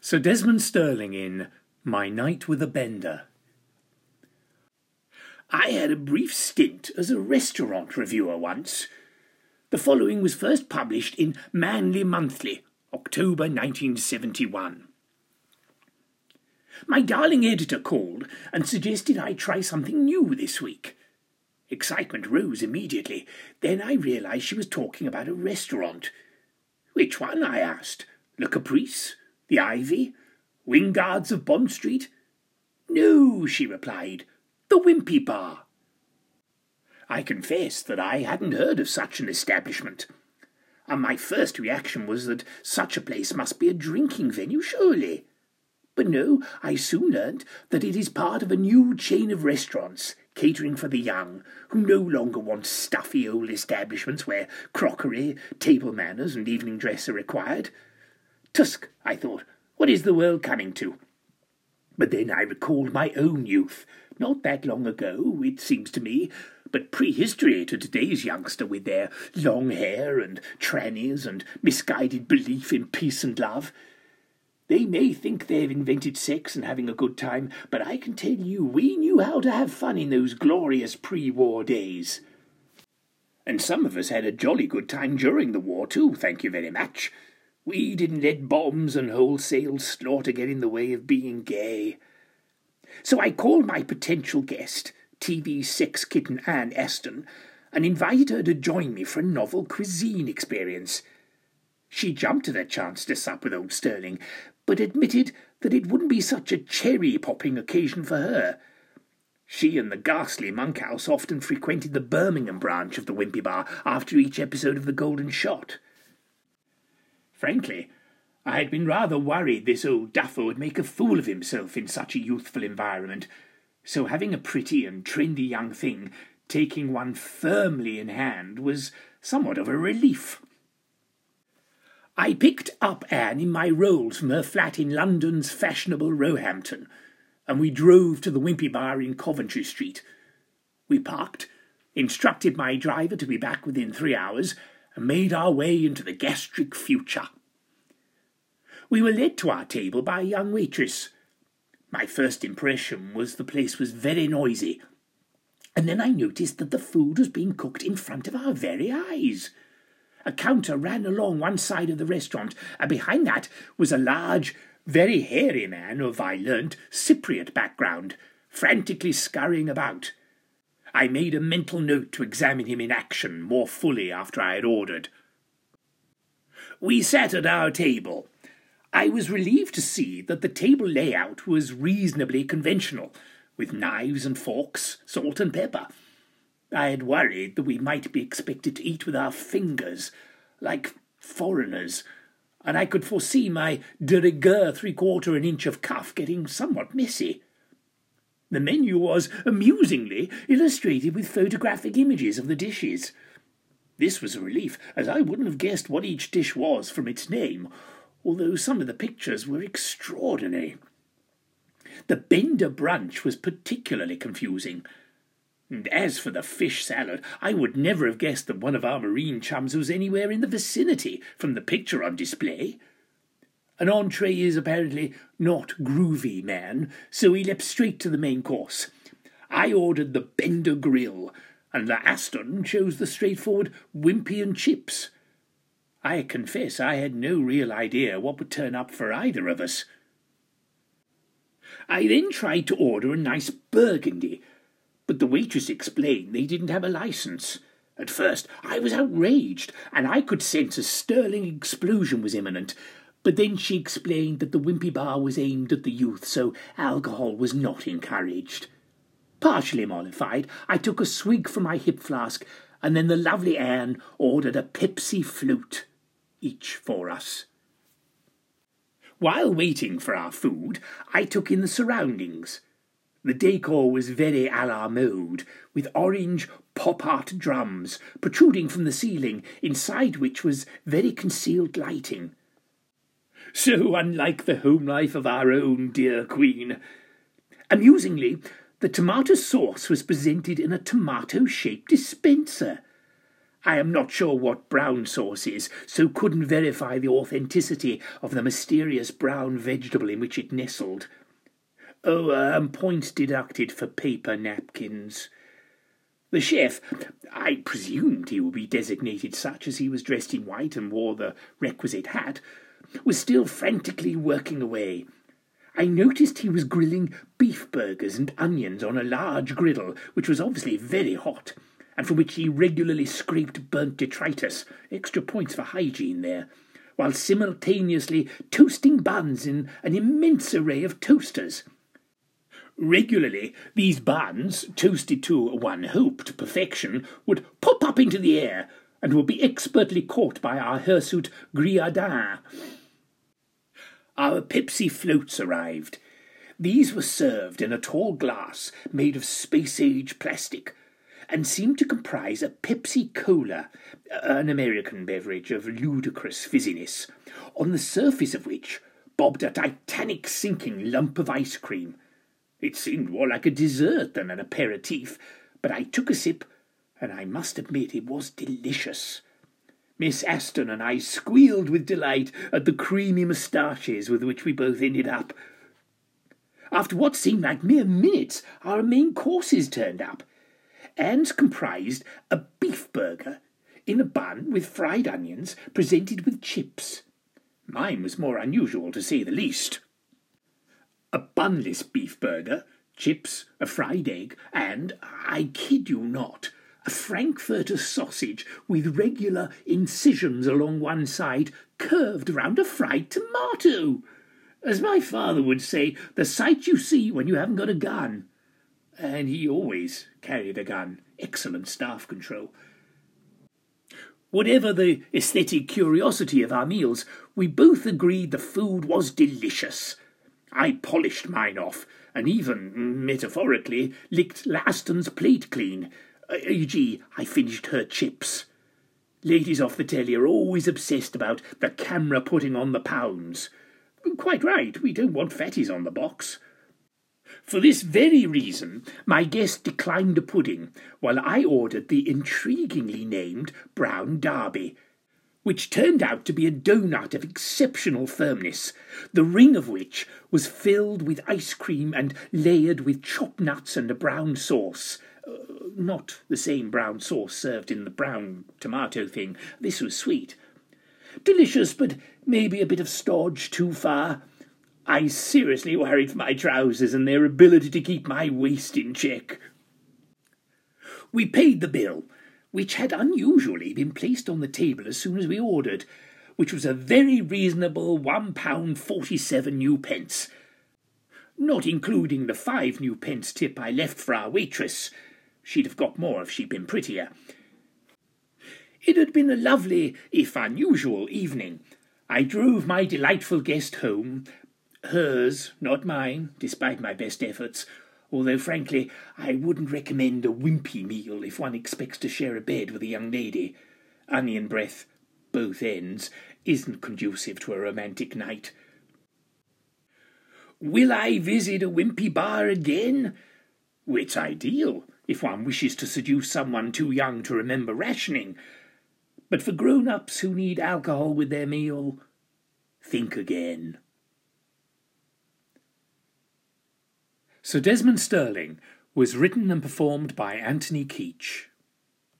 Sir Desmond Stirling in My Night with a Bender. I had a brief stint as a restaurant reviewer once. The following was first published in Manly Monthly, October 1971. My darling editor called and suggested I try something new this week. Excitement rose immediately. Then I realized she was talking about a restaurant. Which one? I asked. Le Caprice? The Ivy? Wingards of Bond Street? No, she replied. The Wimpy Bar. I confess that I hadn't heard of such an establishment, and my first reaction was that such a place must be a drinking venue, surely. But no, I soon learnt that it is part of a new chain of restaurants catering for the young, who no longer want stuffy old establishments where crockery, table manners, and evening dress are required. Tusk, I thought, what is the world coming to? But then I recalled my own youth, not that long ago, it seems to me, but prehistory to today's youngster with their long hair and trannies and misguided belief in peace and love. They may think they've invented sex and having a good time, but I can tell you we knew how to have fun in those glorious pre war days. And some of us had a jolly good time during the war, too, thank you very much. We didn't let bombs and wholesale slaughter get in the way of being gay. So I called my potential guest, TV sex kitten Anne Aston, and invited her to join me for a novel cuisine experience. She jumped at the chance to sup with old Stirling, but admitted that it wouldn't be such a cherry popping occasion for her. She and the ghastly Monkhouse often frequented the Birmingham branch of the Wimpy Bar after each episode of The Golden Shot. Frankly, I had been rather worried this old duffer would make a fool of himself in such a youthful environment, so having a pretty and trendy young thing taking one firmly in hand was somewhat of a relief. I picked up Anne in my rolls from her flat in London's fashionable Roehampton, and we drove to the Wimpy Bar in Coventry Street. We parked, instructed my driver to be back within three hours, and made our way into the gastric future. We were led to our table by a young waitress. My first impression was the place was very noisy, and then I noticed that the food was being cooked in front of our very eyes. A counter ran along one side of the restaurant, and behind that was a large, very hairy man of, I learnt, Cypriot background, frantically scurrying about. I made a mental note to examine him in action more fully after I had ordered. We sat at our table. I was relieved to see that the table layout was reasonably conventional, with knives and forks, salt and pepper. I had worried that we might be expected to eat with our fingers, like foreigners, and I could foresee my de rigueur three quarter an inch of cuff getting somewhat messy. The menu was amusingly illustrated with photographic images of the dishes. This was a relief, as I wouldn't have guessed what each dish was from its name, although some of the pictures were extraordinary. The Bender brunch was particularly confusing. And as for the fish salad, I would never have guessed that one of our marine chums was anywhere in the vicinity from the picture on display. An entree is apparently not groovy, man, so he leapt straight to the main course. I ordered the Bender Grill, and La Aston chose the straightforward Wimpy and Chips. I confess I had no real idea what would turn up for either of us. I then tried to order a nice burgundy, but the waitress explained they didn't have a license. At first I was outraged, and I could sense a sterling explosion was imminent. But then she explained that the Wimpy Bar was aimed at the youth, so alcohol was not encouraged. Partially mollified, I took a swig from my hip flask, and then the lovely Anne ordered a Pepsi float, each for us. While waiting for our food, I took in the surroundings. The decor was very a la mode, with orange pop art drums protruding from the ceiling, inside which was very concealed lighting. So unlike the home life of our own dear Queen. Amusingly, the tomato sauce was presented in a tomato shaped dispenser. I am not sure what brown sauce is, so couldn't verify the authenticity of the mysterious brown vegetable in which it nestled. Oh, um, points deducted for paper napkins. The chef, I presumed he would be designated such as he was dressed in white and wore the requisite hat, was still frantically working away. I noticed he was grilling beef burgers and onions on a large griddle, which was obviously very hot and from which he regularly scraped burnt detritus, extra points for hygiene there, while simultaneously toasting buns in an immense array of toasters. Regularly, these buns, toasted to, one hoped, perfection, would pop up into the air and would be expertly caught by our hirsute Griadin. Our Pepsi floats arrived. These were served in a tall glass made of space age plastic, and seemed to comprise a Pepsi Cola, an American beverage of ludicrous fizziness, on the surface of which bobbed a titanic sinking lump of ice cream. It seemed more like a dessert than an aperitif, but I took a sip, and I must admit it was delicious. Miss Aston and I squealed with delight at the creamy moustaches with which we both ended up. After what seemed like mere minutes, our main courses turned up and comprised a beef burger in a bun with fried onions presented with chips. Mine was more unusual, to say the least. A bunless beef burger, chips, a fried egg, and, I kid you not, a frankfurter sausage with regular incisions along one side curved round a fried tomato. As my father would say, the sight you see when you haven't got a gun and he always carried a gun. Excellent staff control. Whatever the aesthetic curiosity of our meals, we both agreed the food was delicious. I polished mine off, and even, metaphorically, licked La Aston's plate clean. E.g., I finished her chips. Ladies off the telly are always obsessed about the camera putting on the pounds. Quite right, we don't want fatties on the box. For this very reason, my guest declined a pudding, while I ordered the intriguingly named Brown Derby, which turned out to be a doughnut of exceptional firmness, the ring of which was filled with ice cream and layered with chopped nuts and a brown sauce. Not the same brown sauce served in the brown tomato thing. This was sweet. Delicious, but maybe a bit of stodge too far. I seriously worried for my trousers and their ability to keep my waist in check. We paid the bill, which had unusually been placed on the table as soon as we ordered, which was a very reasonable one pound forty seven new pence, not including the five new pence tip I left for our waitress. She'd have got more if she'd been prettier. It had been a lovely, if unusual, evening. I drove my delightful guest home, hers, not mine, despite my best efforts, although frankly I wouldn't recommend a wimpy meal if one expects to share a bed with a young lady. Onion breath, both ends, isn't conducive to a romantic night. Will I visit a wimpy bar again? It's ideal if one wishes to seduce someone too young to remember rationing. But for grown ups who need alcohol with their meal, think again. Sir Desmond Stirling was written and performed by Anthony Keetch.